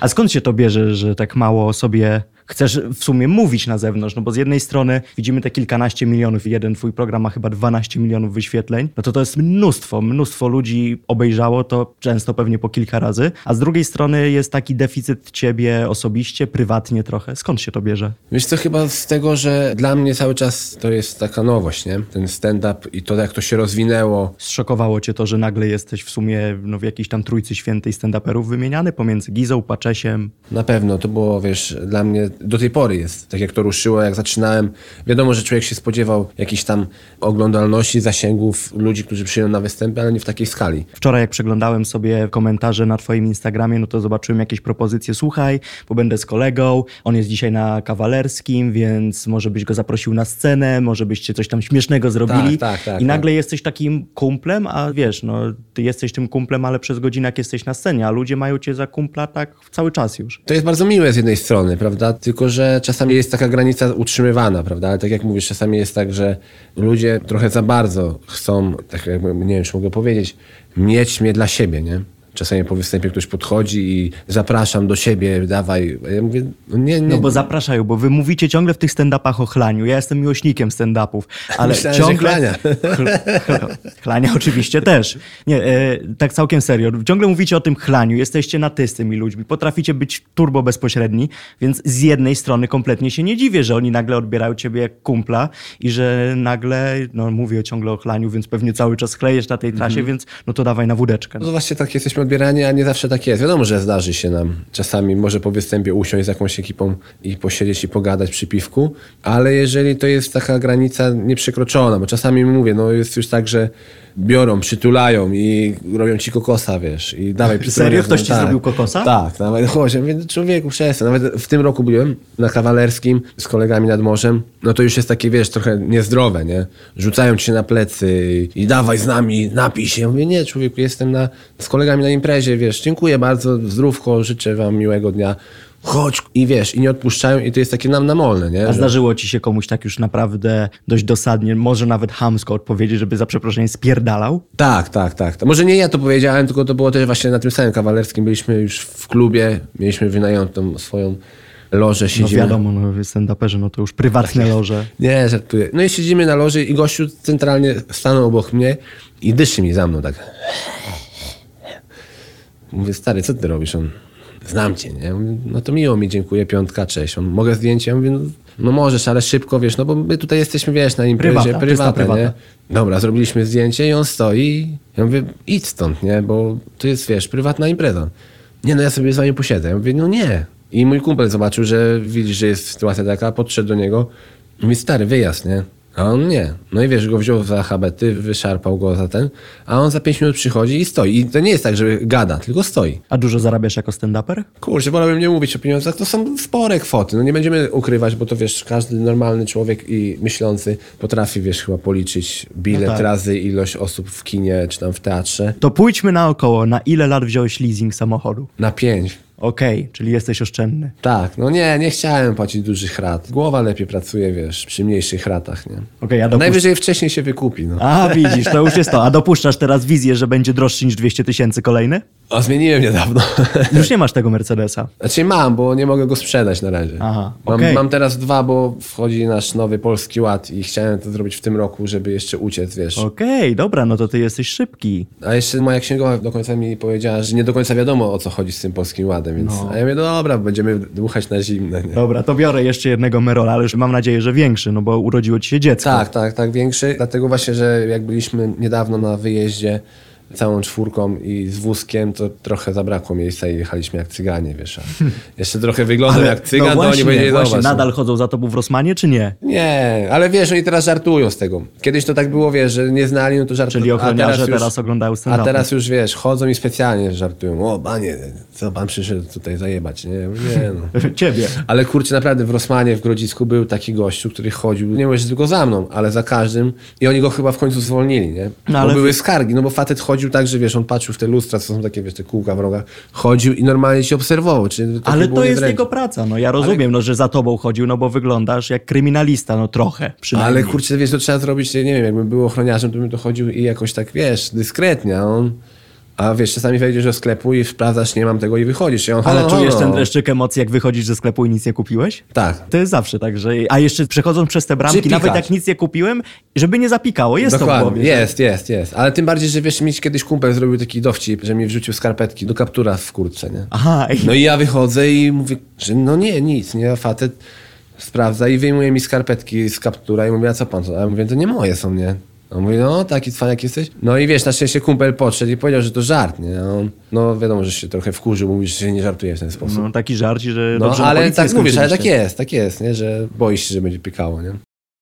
A skąd się to bierze, że tak mało o sobie chcesz w sumie mówić na zewnątrz? No bo z jednej strony widzimy te kilkanaście milionów i jeden twój program ma chyba 12 milionów wyświetleń. No to to jest mnóstwo, mnóstwo ludzi obejrzało to często pewnie po kilka razy. A z drugiej strony jest taki deficyt ciebie osobiście, prywatnie trochę. Skąd się to bierze? Wiesz co, chyba z tego, że dla mnie cały czas to jest taka nowość, nie? Ten stand-up i to, jak to się rozwinęło. Zszokowało cię to, że nagle jesteś w sumie no, w jakiejś tam trójcy świętej stand-uperów wymieniany pomiędzy Gizą, Paczesiem. Na pewno to było, wiesz, dla mnie do tej pory jest. Tak jak to ruszyło, jak zaczynałem. Wiadomo, że człowiek się spodziewał jakichś tam oglądalności, zasięgów ludzi, którzy przyjdą na występy, ale nie w takiej skali. Wczoraj jak przeglądałem sobie komentarze na twoim Instagramie, no to zobaczyłem jakieś propozycje. Słuchaj, bo będę z kolegą, on jest dzisiaj na kawalerskim, więc może byś go zaprosił na scenę, może byście coś tam śmiesznego zrobili. tak, tak, I nagle jesteś takim kumplem, a wiesz, no ty jesteś tym kumplem, ale przez godzinę jak jesteś na scenie, a ludzie mają cię za kumpla tak cały czas już. To jest bardzo miłe z jednej strony, prawda? Tylko, że czasami jest taka granica utrzymywana, prawda? Ale tak jak mówisz, czasami jest tak, że ludzie trochę za bardzo chcą, tak jak nie wiem, czy mogę powiedzieć, mieć mnie dla siebie, nie? Czasami po występie ktoś podchodzi i zapraszam do siebie, dawaj. A ja mówię, no nie, nie. No bo zapraszają, bo wy mówicie ciągle w tych stand-upach o chlaniu. Ja jestem miłośnikiem stand-upów, ale Myślałem, ciągle... chlania. Chl- chl- chlania oczywiście też. Nie, e, tak całkiem serio. Ciągle mówicie o tym chlaniu, jesteście na ty z tymi ludźmi, potraficie być turbo bezpośredni, więc z jednej strony kompletnie się nie dziwię, że oni nagle odbierają ciebie jak kumpla i że nagle, no mówię ciągle o chlaniu, więc pewnie cały czas klejesz na tej trasie, więc no to dawaj na wódeczkę. No to właśnie tak jesteśmy odbierani, a nie zawsze tak jest. Wiadomo, że zdarzy się nam czasami może po występie usiąść z jakąś ekipą i posiedzieć i pogadać przy piwku, ale jeżeli to jest taka granica nieprzekroczona, bo czasami mówię, no jest już tak, że biorą, przytulają i robią ci kokosa, wiesz, i dawaj przytulaj. Serio? Ktoś ci Tak. zrobił kokosa? Tak, nawet chodź, człowieku, przestań. Nawet w tym roku byłem na kawalerskim z kolegami nad morzem, no to już jest takie, wiesz, trochę niezdrowe, nie? Rzucają ci się na plecy i dawaj z nami, napij się. Ja mówię, nie, człowieku, jestem na, z kolegami na imprezie, wiesz, dziękuję bardzo, zdrówko, życzę wam miłego dnia. Chodź i wiesz, i nie odpuszczają i to jest takie nam namolne, nie? A zdarzyło ci się komuś tak już naprawdę dość dosadnie, może nawet hamsko odpowiedzieć, żeby za przeproszeniem spierdalał? Tak, tak, tak. Może nie ja to powiedziałem, tylko to było też właśnie na tym samym kawalerskim. Byliśmy już w klubie, mieliśmy wynajętą swoją lożę, No siedzimy. wiadomo, no stand-uperzy, no to już prywatne loże. Nie, żartuję. No i siedzimy na loży i gościu centralnie stanął obok mnie i dyszy mi za mną tak. Mówię, stary, co ty robisz? On, znam cię, nie? No to miło mi, dziękuję, piątka, cześć. On, mogę zdjęcie? Ja mówię, no, no możesz, ale szybko, wiesz, no bo my tutaj jesteśmy, wiesz, na imprezie, Prywata, czysta prywatne, prywata. nie? Dobra, zrobiliśmy zdjęcie i on stoi. Ja mówię, idź stąd, nie? Bo to jest, wiesz, prywatna impreza. Nie, no ja sobie z wami posiedzę. Ja mówię, no nie. I mój kumpel zobaczył, że widzisz, że jest sytuacja taka, podszedł do niego i mówi, stary, wyjazd, nie? A on nie. No i wiesz, go wziął za habety, wyszarpał go za ten, a on za pięć minut przychodzi i stoi. I to nie jest tak, że gada, tylko stoi. A dużo zarabiasz jako stand-uper? Kurczę, wolałbym nie mówić o pieniądzach, to są spore kwoty. No nie będziemy ukrywać, bo to wiesz, każdy normalny człowiek i myślący potrafi, wiesz, chyba policzyć bilet No tak. razy ilość osób w kinie czy tam w teatrze. To pójdźmy naokoło. Na ile lat wziąłeś leasing samochodu? Na pięć. Okej, czyli jesteś oszczędny. Tak, no nie, nie chciałem płacić dużych rat. Głowa lepiej pracuje, wiesz, przy mniejszych ratach, nie? Okej, a dopuszcz... Najwyżej wcześniej się wykupi, no. A, widzisz, to już jest to. A dopuszczasz teraz wizję, że będzie droższy niż 200 tysięcy kolejny? O, zmieniłem niedawno. Już nie masz tego Mercedesa. Znaczy mam, bo nie mogę go sprzedać na razie. Aha, mam, okej. mam teraz dwa, bo wchodzi nasz nowy Polski Ład i chciałem to zrobić w tym roku, żeby jeszcze uciec, wiesz. Okej, dobra, no to ty jesteś szybki. A jeszcze moja księgowa do końca mi powiedziała, że nie do końca wiadomo o co chodzi z tym Polskim Ładem, więc... A ja mówię, no dobra, będziemy dmuchać na zimne, nie? Dobra, to biorę jeszcze jednego Merola, ale już mam nadzieję, że większy, no bo urodziło ci się dziecko. Tak, tak, tak, większy. Dlatego właśnie, że jak byliśmy niedawno na wyjeździe całą czwórką i z wózkiem, to trochę zabrakło miejsca i jechaliśmy jak cyganie, wiesz. A jeszcze trochę wyglądam jak cygan, no to właśnie, oni powiedzieli, właśnie no. nadal chodzą za tobą w Rosmanie, czy nie? Nie, ale wiesz, oni teraz żartują z tego. Kiedyś to tak było, wiesz, że nie znali, no to żartują. Czyli ochroniarze już- teraz oglądają A stand-upy. teraz już, wiesz, chodzą i specjalnie żartują. O, panie, co pan przyszedł tutaj zajebać, nie? Nie, no. Ciebie. Ale kurczę, naprawdę w Rosmanie, w Grodzisku był taki gościu, który chodził, nie mówię, że tylko za mną, ale za każdym i oni go chyba w końcu zwolnili, nie? No, ale bo były wy- skargi, no bo facet chodził tak, że wiesz, on patrzył w te lustra, co są takie, wiesz, te kółka w rogach, chodził i normalnie się obserwował. Takie Ale było to jest jego praca, no ja rozumiem, no, że za tobą chodził, no bo wyglądasz jak kryminalista, no trochę przynajmniej. Ale kurczę, wiesz, to trzeba zrobić, nie wiem, jakbym był ochroniarzem, to bym to chodził i jakoś tak, wiesz, dyskretnie, on A wiesz, czasami wejdziesz do sklepu i sprawdzasz, nie mam tego i wychodzisz. I on, Ale "Halo, czujesz halo". ten dreszczyk emocji, jak wychodzisz ze sklepu i nic nie kupiłeś? Tak. To jest zawsze tak, że... A jeszcze przechodząc przez te bramki, nawet pikać? jak nic nie kupiłem, żeby nie zapikało, jest to w Dokładnie, głowie. że- jest, jest, jest. Ale tym bardziej, że wiesz, mi kiedyś kumpel zrobił taki dowcip, że mi wrzucił skarpetki do kaptura w kurtce, nie? Aha, i... No i ja wychodzę i mówię, że no nie, nic, nie, facet sprawdza i wyjmuje mi skarpetki z kaptura i mówi, a co pan to? A ja mówię, to nie moje są, nie? On mówi, no taki cwaniak jesteś. No i wiesz, na szczęście kumpel podszedł i powiedział, że to żart, nie? On, no wiadomo, że się trochę wkurzył, mówi, że się nie żartuje w ten sposób. No taki żarci, że No, ale tak mówisz, ale tak jest, tak jest, nie? Że boisz się, że będzie pikało, nie?